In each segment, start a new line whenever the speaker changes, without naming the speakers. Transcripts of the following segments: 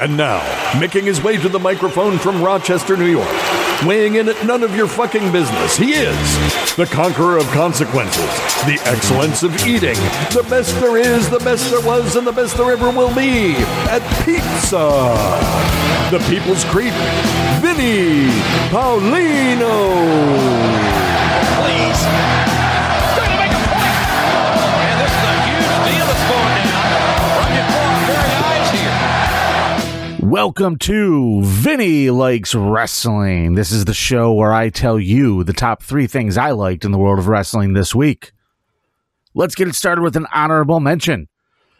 And now, making his way to the microphone from Rochester, New York, weighing in at none of your fucking business, he is the conqueror of consequences, the excellence of eating, the best there is, the best there was, and the best there ever will be at pizza. The People's Creep, Vinnie Paulino.
please.
Welcome to Vinnie Likes Wrestling. This is the show where I tell you the top three things I liked in the world of wrestling this week. Let's get it started with an honorable mention.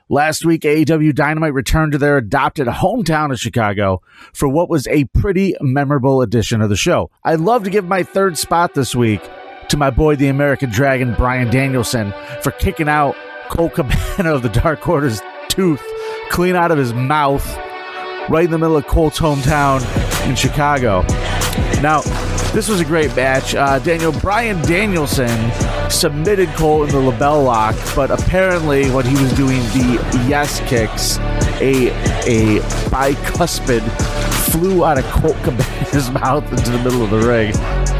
Last week, AEW Dynamite returned to their adopted hometown of Chicago for what was a pretty memorable edition of the show. I'd love to give my third spot this week to my boy, the American Dragon, Bryan Danielson, for kicking out Colt Cabana of the Dark Order's tooth clean out of his mouth right in the middle of Colt's hometown in Chicago. Now, this was a great match. Uh, Daniel Bryan Danielson submitted Colt in the LeBell Lock, but apparently, when he was doing the yes kicks, a a bicuspid flew out of Colt Cabana's mouth into the middle of the ring.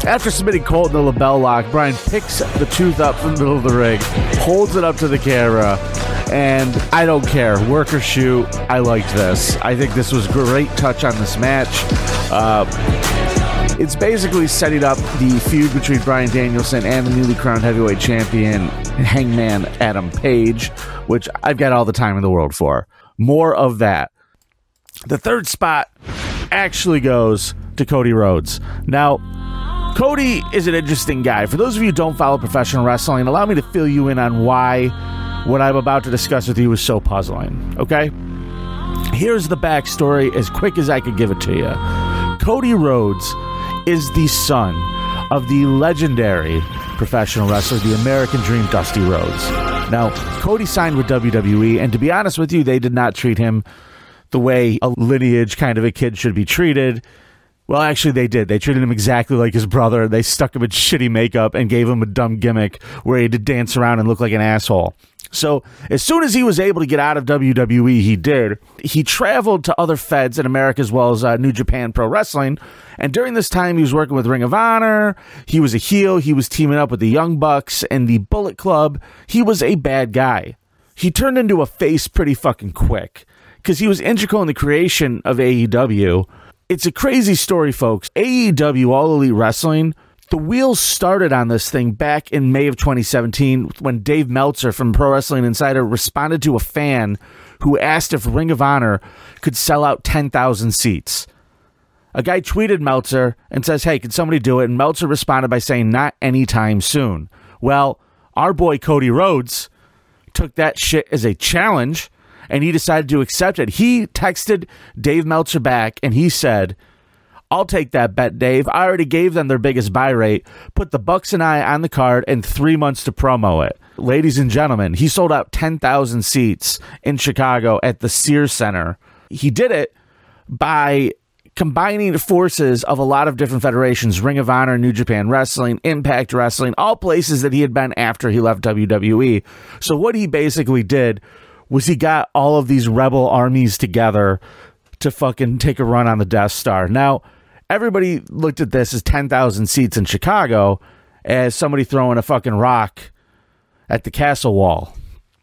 After submitting Colt in the LeBell Lock, Bryan picks the tooth up from the middle of the ring, holds it up to the camera, and I don't care. Work or shoot. I liked this. I think this was great touch on this match. Uh, it's basically setting up the feud between Bryan Danielson and the newly crowned heavyweight champion Hangman Adam Page, which I've got all the time in the world for. More of that. The third spot actually goes to Cody Rhodes. Now, Cody is an interesting guy. For those of you who don't follow professional wrestling, allow me to fill you in on why what I'm about to discuss with you is so puzzling. Okay? Here's the backstory as quick as I could give it to you. Cody Rhodes is the son of the legendary professional wrestler, the American Dream, Dusty Rhodes. Now, Cody signed with WWE, and to be honest with you, they did not treat him the way a lineage kind of a kid should be treated. Well, actually, they did. They treated him exactly like his brother. They stuck him in shitty makeup and gave him a dumb gimmick where he had to dance around and look like an asshole. So, as soon as he was able to get out of WWE, he did. He traveled to other feds in America as well as uh, New Japan Pro Wrestling. And during this time, he was working with Ring of Honor. He was a heel. He was teaming up with the Young Bucks and the Bullet Club. He was a bad guy. He turned into a face pretty fucking quick because he was integral in the creation of AEW. It's a crazy story, folks. AEW, All Elite Wrestling, the wheels started on this thing back in May of 2017 when Dave Meltzer from Pro Wrestling Insider responded to a fan who asked if Ring of Honor could sell out 10,000 seats. A guy tweeted Meltzer and says, Hey, can somebody do it? And Meltzer responded by saying, Not anytime soon. Well, our boy Cody Rhodes took that shit as a challenge and he decided to accept it. He texted Dave Meltzer back and he said, I'll take that bet, Dave. I already gave them their biggest buy rate, put the Bucks and I on the card, and three months to promo it. Ladies and gentlemen, he sold out 10,000 seats in Chicago at the Sears Center. He did it by combining the forces of a lot of different federations Ring of Honor, New Japan Wrestling, Impact Wrestling, all places that he had been after he left WWE. So, what he basically did was he got all of these rebel armies together to fucking take a run on the Death Star. Now, everybody looked at this as 10,000 seats in Chicago as somebody throwing a fucking rock at the castle wall.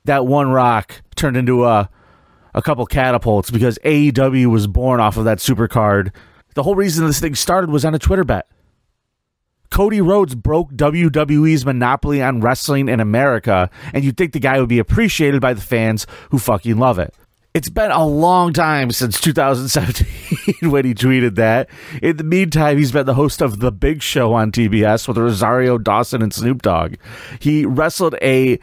That one rock turned into a a couple catapults because AEW was born off of that supercard. The whole reason this thing started was on a Twitter bet. Cody Rhodes broke WWE's monopoly on wrestling in America, and you'd think the guy would be appreciated by the fans who fucking love it. It's been a long time since 2017 when he tweeted that. In the meantime, he's been the host of The Big Show on TBS with Rosario Dawson and Snoop Dogg. He wrestled a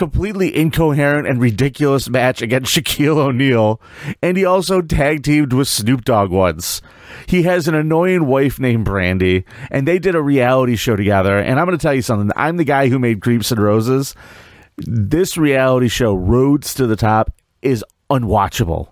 completely incoherent and ridiculous match against Shaquille O'Neal, and he also tag teamed with Snoop Dogg once. He has an annoying wife named Brandi, and they did a reality show together. And I'm going to tell you something. I'm the guy who made Creeps and Roses. This reality show, Rhodes to the Top, is unwatchable.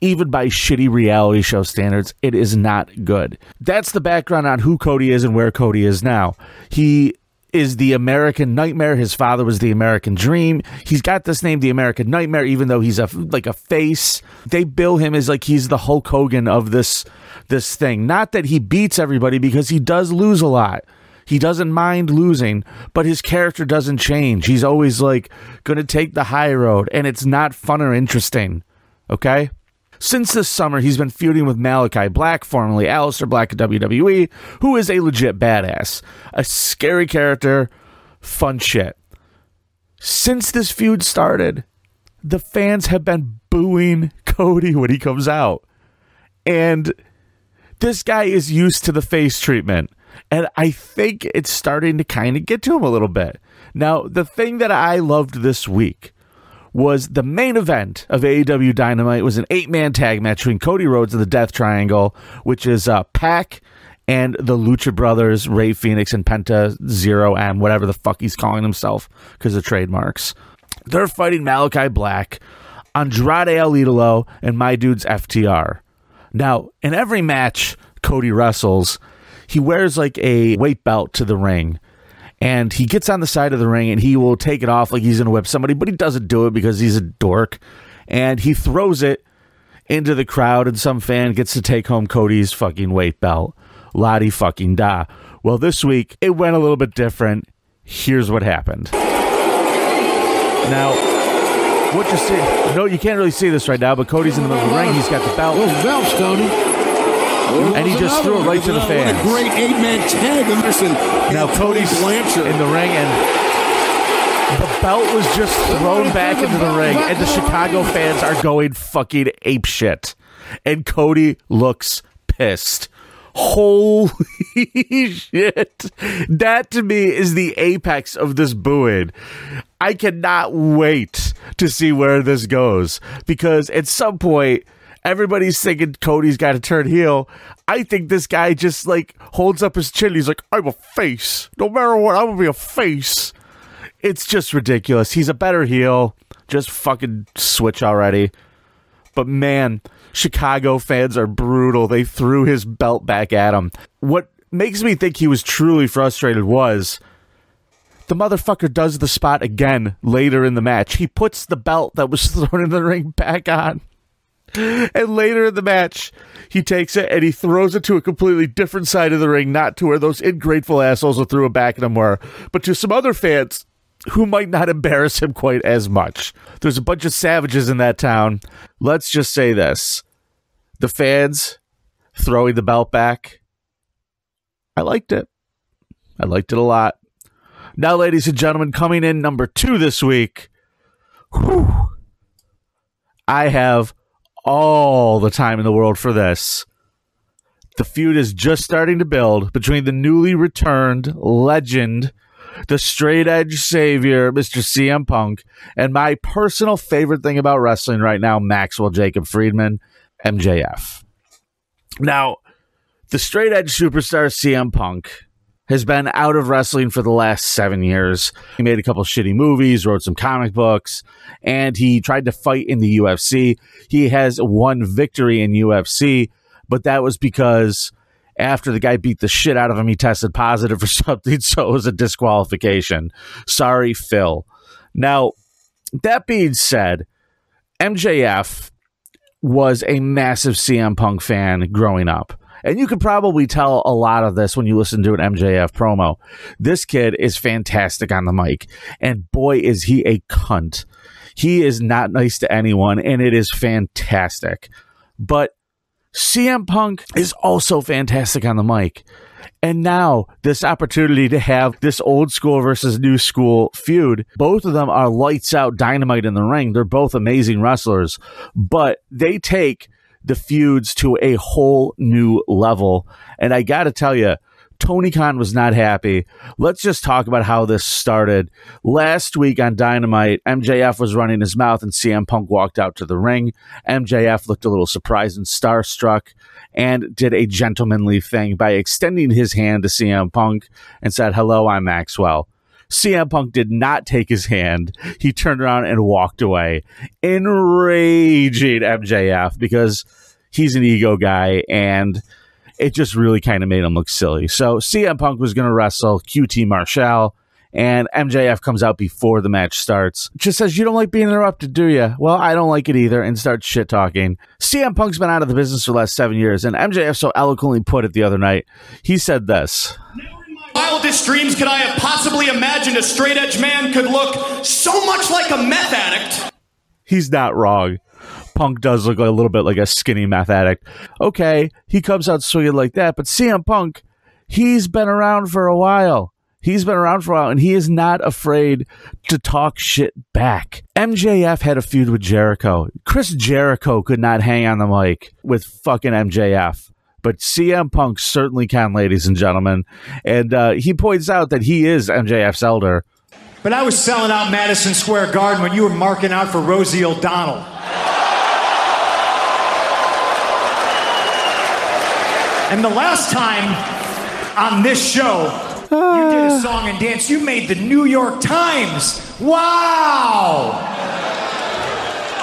Even by shitty reality show standards, it is not good. That's the background on who Cody is and where Cody is now. He is the American Nightmare. His father was the American Dream. He's got this name, the American Nightmare, even though he's a like a face. They bill him as like he's the Hulk Hogan of this this thing. Not that he beats everybody because he does lose a lot. He doesn't mind losing, but his character doesn't change. He's always like going to take the high road, and it's not fun or interesting. Okay? Since this summer, he's been feuding with Malakai Black, formerly Aleister Black at WWE, who is a legit badass. A scary character, fun shit. Since this feud started, the fans have been booing Cody when he comes out. And this guy is used to the face treatment. And I think it's starting to kind of get to him a little bit. Now, the thing that I loved this week was the main event of AEW Dynamite was an eight man tag match between Cody Rhodes and the Death Triangle, which is uh, Pac and the Lucha Brothers, Rey Fenix and Penta Zero M, whatever the fuck he's calling himself because of trademarks. They're fighting Malakai Black, Andrade El Idolo, and my dude's FTR. Now, in every match Cody wrestles, he wears like a weight belt to the ring and he gets on the side of the ring and he will take it off like he's going to whip somebody, but he doesn't do it because he's a dork. And he throws it into the crowd, and some fan gets to take home Cody's fucking weight belt. Lottie fucking da. Well, this week it went a little bit different. Here's what happened. Now, what you see? No, you can't really see this right now, but Cody's in the middle of the ring. He's got the belt.
Those belts, Cody.
And he just threw it right to the fans.
What a great eight-man tag. Emerson.
Now Cody's
Blanchard.
in the ring, and the belt was just thrown back into the ring, and the Chicago fans are going fucking ape shit. And Cody looks pissed. Holy shit. That to me is the apex of this booing. I cannot wait to see where this goes because at some point everybody's thinking Cody's got to turn heel. I think this guy just like holds up his chin. He's like, I'm a face. No matter what, I'm gonna be a face. It's just ridiculous. He's a better heel. Just fucking switch already. But man, Chicago fans are brutal. They threw his belt back at him. What makes me think he was truly frustrated was the motherfucker does the spot again later in the match. He puts the belt that was thrown in the ring back on. And later in the match, he takes it and he throws it to a completely different side of the ring, not to where those ingrateful assholes who threw it back at him were, but to some other fans who might not embarrass him quite as much. There's a bunch of savages in that town. Let's just say this the fans throwing the belt back, I liked it. I liked it a lot. Now, ladies and gentlemen, coming in number two this week, whew, I have all the time in the world for this. The feud is just starting to build between the newly returned legend, the straight edge savior, Mr. CM Punk, and my personal favorite thing about wrestling right now, Maxwell Jacob Friedman, MJF. Now, the straight edge superstar CM Punk has been out of wrestling for the last seven years. He made a couple shitty movies, wrote some comic books, and he tried to fight in the UFC. He has one victory in UFC, but that was because after the guy beat the shit out of him, he tested positive for something, so it was a disqualification. Sorry, Phil. Now, that being said, MJF was a massive CM Punk fan growing up. And you could probably tell a lot of this when you listen to an MJF promo. This kid is fantastic on the mic. And boy, is he a cunt. He is not nice to anyone, and it is fantastic. But CM Punk is also fantastic on the mic. And now, this opportunity to have this old school versus new school feud, both of them are lights out dynamite in the ring. They're both amazing wrestlers, but they take the feuds to a whole new level. And I got to tell you, Tony Khan was not happy. Let's just talk about how this started. Last week on Dynamite, MJF was running his mouth and CM Punk walked out to the ring. MJF looked a little surprised and starstruck and did a gentlemanly thing by extending his hand to CM Punk and said, Hello, I'm Maxwell. CM Punk did not take his hand. He turned around and walked away, enraging MJF because he's an ego guy and it just really kind of made him look silly. So CM Punk was going to wrestle QT Marshall And MJF comes out before the match starts. Just says, You don't like being interrupted, do you? Well, I don't like it either, and starts shit talking. CM Punk's been out of the business for the last seven years, and MJF so eloquently put it the other night. He said this
wildest dreams could I have possibly imagined a straight edge man could look so much like a meth addict?
He's not wrong. Punk does look a little bit like a skinny meth addict. Okay, he comes out swinging like that, but CM Punk, he's been around for a while. He's been around for a while and he is not afraid to talk shit back. MJF had a feud with Jericho. Chris Jericho could not hang on the mic with fucking MJF. But CM Punk certainly can, ladies and gentlemen. And uh, he points out that he is MJF's elder.
But I was selling out Madison Square Garden when you were marking out for Rosie O'Donnell. And the last time on this show, you did a song and dance. You made the New York Times. Wow!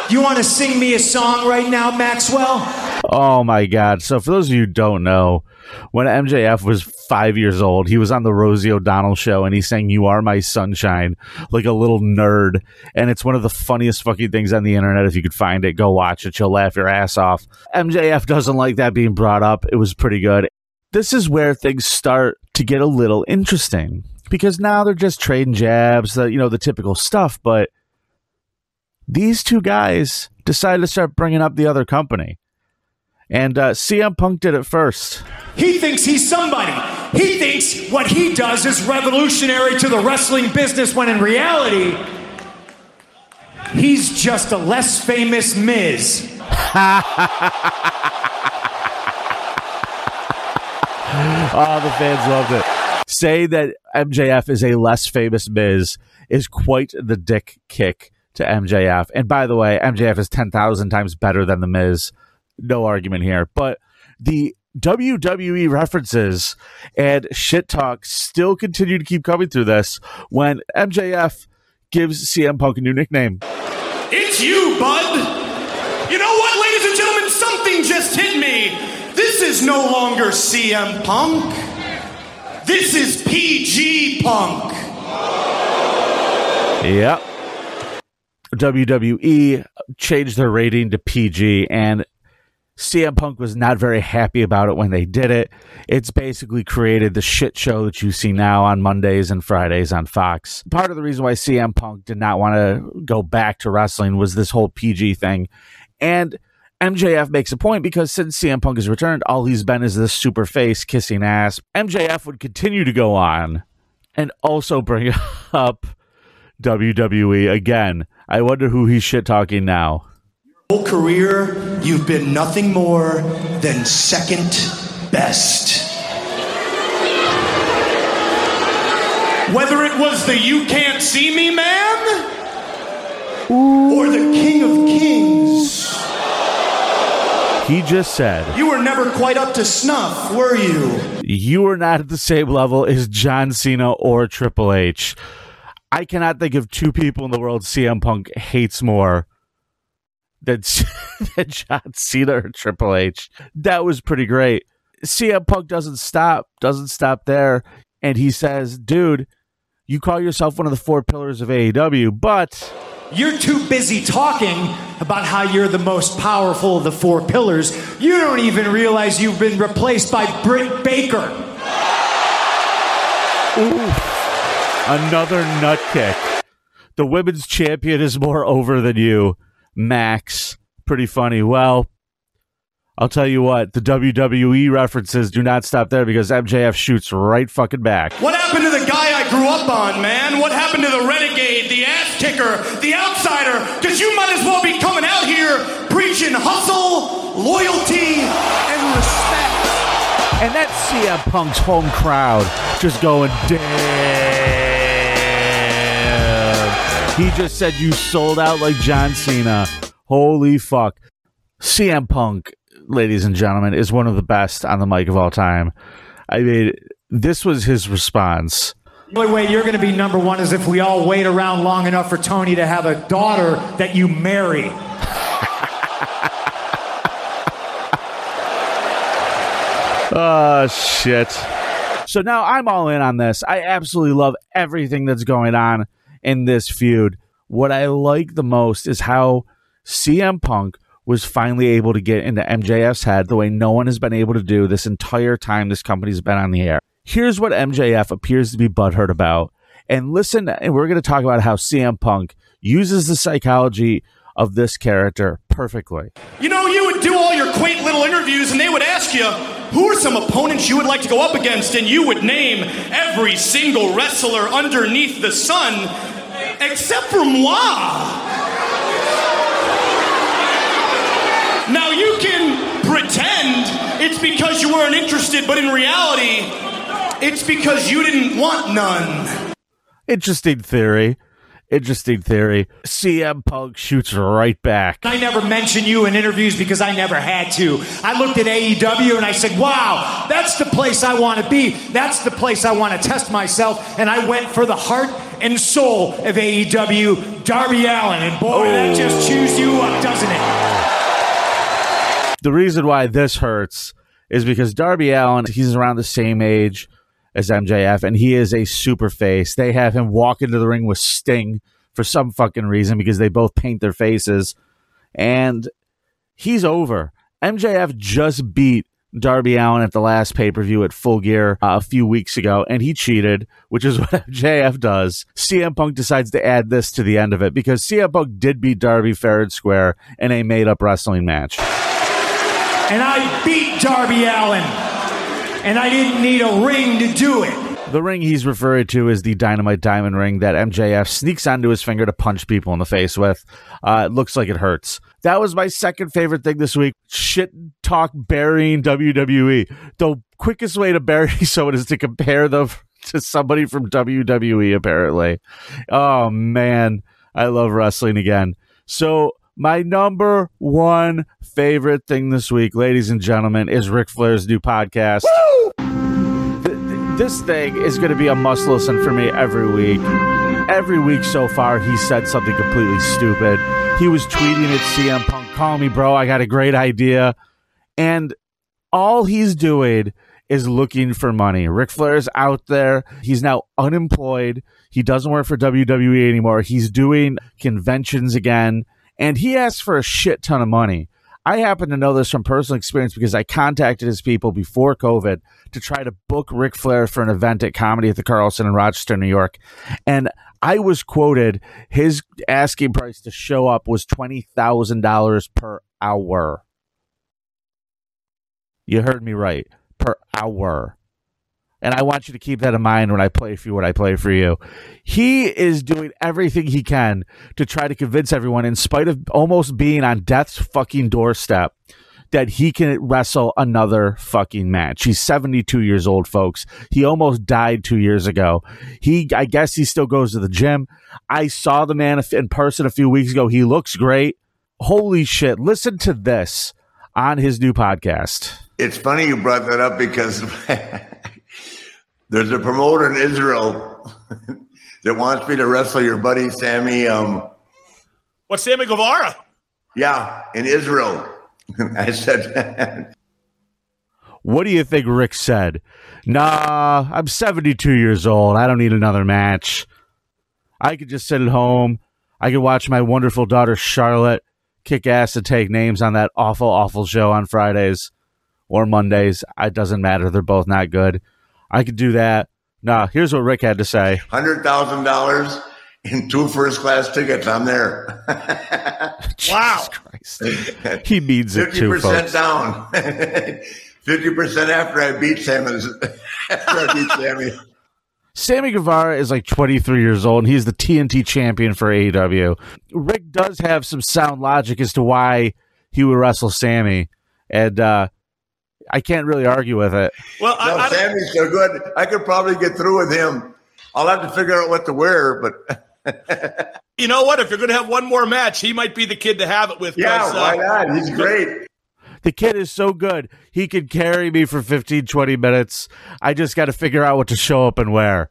You want to sing me a song right now, Maxwell?
Oh my God. So, for those of you who don't know, when MJF was five years old, he was on the Rosie O'Donnell show and he sang You Are My Sunshine like a little nerd. And it's one of the funniest fucking things on the internet. If you could find it, go watch it. You'll laugh your ass off. MJF doesn't like that being brought up. It was pretty good. This is where things start to get a little interesting because now they're just trading jabs, the, you know, the typical stuff. But these two guys decided to start bringing up the other company. And uh, CM Punk did it first.
He thinks he's somebody. He thinks what he does is revolutionary to the wrestling business when in reality, he's just a less famous Miz.
Oh, the fans loved it. Say that MJF is a less famous Miz is quite the dick kick to MJF. And by the way, MJF is 10,000 times better than The Miz. No argument here. But the WWE references and shit talk still continue to keep coming through this when MJF gives CM Punk a new nickname.
It's you, bud. You know what, ladies and gentlemen? Something just hit me. This is no longer CM Punk. This is PG Punk.
Yep. WWE changed their rating to PG, and CM Punk was not very happy about it when they did it. It's basically created the shit show that you see now on Mondays and Fridays on Fox. Part of the reason why CM Punk did not want to go back to wrestling was this whole PG thing. And MJF makes a point because since CM Punk has returned, all he's been is this super face kissing ass. MJF would continue to go on and also bring up WWE again. I wonder who he's shit talking now.
Whole career, you've been nothing more than second best. Whether it was the You Can't See Me Man or the King of Kings,
He just said,
you were never quite up to snuff, were you?
You are not at the same level as John Cena or Triple H. I cannot think of two people in the world CM Punk hates more than, than John Cena or Triple H. That was pretty great. CM Punk doesn't stop, doesn't stop there. And he says, dude, you call yourself one of the four pillars of AEW, but
You're too busy talking about how you're the most powerful of the four pillars. You don't even realize you've been replaced by Britt Baker.
Another nut kick. The women's champion is more over than you, Max. Pretty funny. Well, I'll tell you what, the WWE references do not stop there because MJF shoots right fucking back.
What happened to the guy I grew up on, man? What happened to the renegade, the ass kicker, the outsider? Because you might as well be coming out here preaching hustle, loyalty, and respect.
And that's CM Punk's home crowd just going, damn. He just said you sold out like John Cena. Holy fuck. CM Punk, ladies and gentlemen, is one of the best on the mic of all time. I mean, this was his response.
The only way you're going to be number one is if we all wait around long enough for Tony to have a daughter that you marry.
Oh, shit. So So now I'm all in on this. I absolutely love everything that's going on in this feud. What I like the most is how CM Punk was finally able to get into MJF's head the way no one has been able to do this entire time this company's been on the air. Here's what MJF appears to be butthurt about. And listen, and we're going to talk about how CM Punk uses the psychology of this character perfectly.
You know, you would do all your quaint little interviews and they would ask you, who are some opponents you would like to go up against? And you would name every single wrestler underneath the sun except for moi. Now you can pretend it's because you weren't interested, but in reality, it's because you didn't want none.
Interesting theory. Interesting theory. CM Punk shoots right back.
I never mention you in interviews because I never had to. I looked at AEW and I said, wow, that's the place I want to be. That's the place I want to test myself. And I went for the heart and soul of AEW, Darby Allin. And boy, that oh. just chews you up, doesn't it?
The reason why this hurts is because Darby Allin, he's around the same age as MJF, and he is a super face. They have him walk into the ring with Sting for some fucking reason because they both paint their faces. And he's over. MJF just beat Darby Allin at the last pay per view at Full Gear uh, a few weeks ago, and he cheated, which is what MJF does. CM Punk decides to add this to the end of it because CM Punk did beat Darby fair and square in a made up wrestling match.
And I beat Darby Allin. And I didn't need a ring to do it.
The ring he's referred to is the Dynamite Diamond ring that MJF sneaks onto his finger to punch people in the face with. Uh, it looks like it hurts. That was my second favorite thing this week. Shit talk burying WWE. The quickest way to bury someone is to compare them to somebody from WWE, apparently. Oh, man. I love wrestling again. So my number one favorite thing this week, ladies and gentlemen, is Ric Flair's new podcast. Th- th- this thing is going to be a must listen for me every week. Every week so far, he said something completely stupid. He was tweeting at CM Punk, call me, bro. I got a great idea. And all he's doing is looking for money. Ric Flair's out there. He's now unemployed. He doesn't work for WWE anymore. He's doing conventions again and he asked for a shit ton of money. I happen to know this from personal experience because I contacted his people before COVID to try to book Ric Flair for an event at Comedy at the Carlson in Rochester, New York. And I was quoted his asking price to show up was $20,000 per hour. You heard me right. Per hour. And I want you to keep that in mind when I play for you what I play for you. He is doing everything he can to try to convince everyone, in spite of almost being on death's fucking doorstep, that he can wrestle another fucking match. He's 72 years old, folks. He almost died two years ago. He, I guess he still goes to the gym. I saw the man in person a few weeks ago. He looks great. Holy shit. Listen to this on his new podcast.
It's funny you brought that up because there's a promoter in Israel that wants me to wrestle your buddy Sammy. Um,
What's Sammy Guevara?
yeah, in Israel. I said,
What do you think Ric said? Nah, I'm 72 years old. I don't need another match. I could just sit at home. I could watch my wonderful daughter Charlotte kick ass and take names on that awful, awful show on Fridays or Mondays. It doesn't matter. They're both not good. I could do that. Nah, here's what Ric had to say.
$100,000 in two first class tickets. I'm there.
wow. Christ. He means it too,
50%
folks.
down. 50% after I beat Sammy. after I beat Sammy.
Sammy Guevara is like 23 years old, and he's the TNT champion for AEW. Ric does have some sound logic as to why he would wrestle Sammy, and uh, I can't really argue with it.
Well,
No,
I, I,
Sammy's so good. I could probably get through with him. I'll have to figure out what to wear, but
you know what? If you're going to have one more match, he might be the kid to have it with.
yeah,
'cause, uh,
why not? He's great.
The kid is so good. He could carry me for 15, 20 minutes. I just got to figure out what to show up and wear.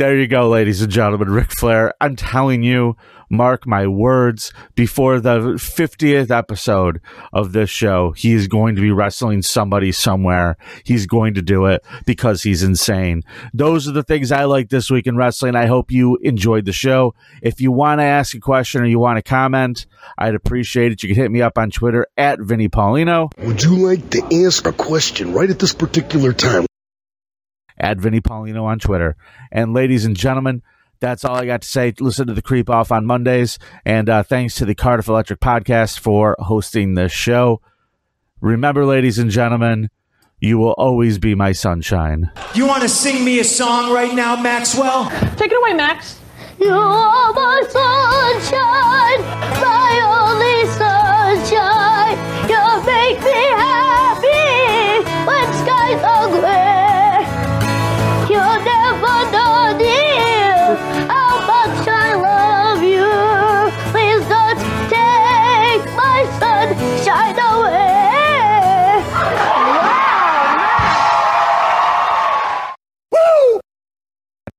There you go, ladies and gentlemen. Ric Flair, I'm telling you, mark my words, before the 50th episode of this show, he is going to be wrestling somebody somewhere. He's going to do it because he's insane. Those are the things I like this week in wrestling. I hope you enjoyed the show. If you want to ask a question or you want to comment, I'd appreciate it. You can hit me up on Twitter at Vinnie Paulino.
Would you like to ask a question right at this particular time?
At Vinnie Paulino on Twitter. And ladies and gentlemen, that's all I got to say. Listen to the Creep Off on Mondays. And uh, thanks to the Cardiff Electric Podcast for hosting this show. Remember, ladies and gentlemen, you will always be my sunshine.
You want to sing me a song right now, Maxwell?
Take it away, Max. You're my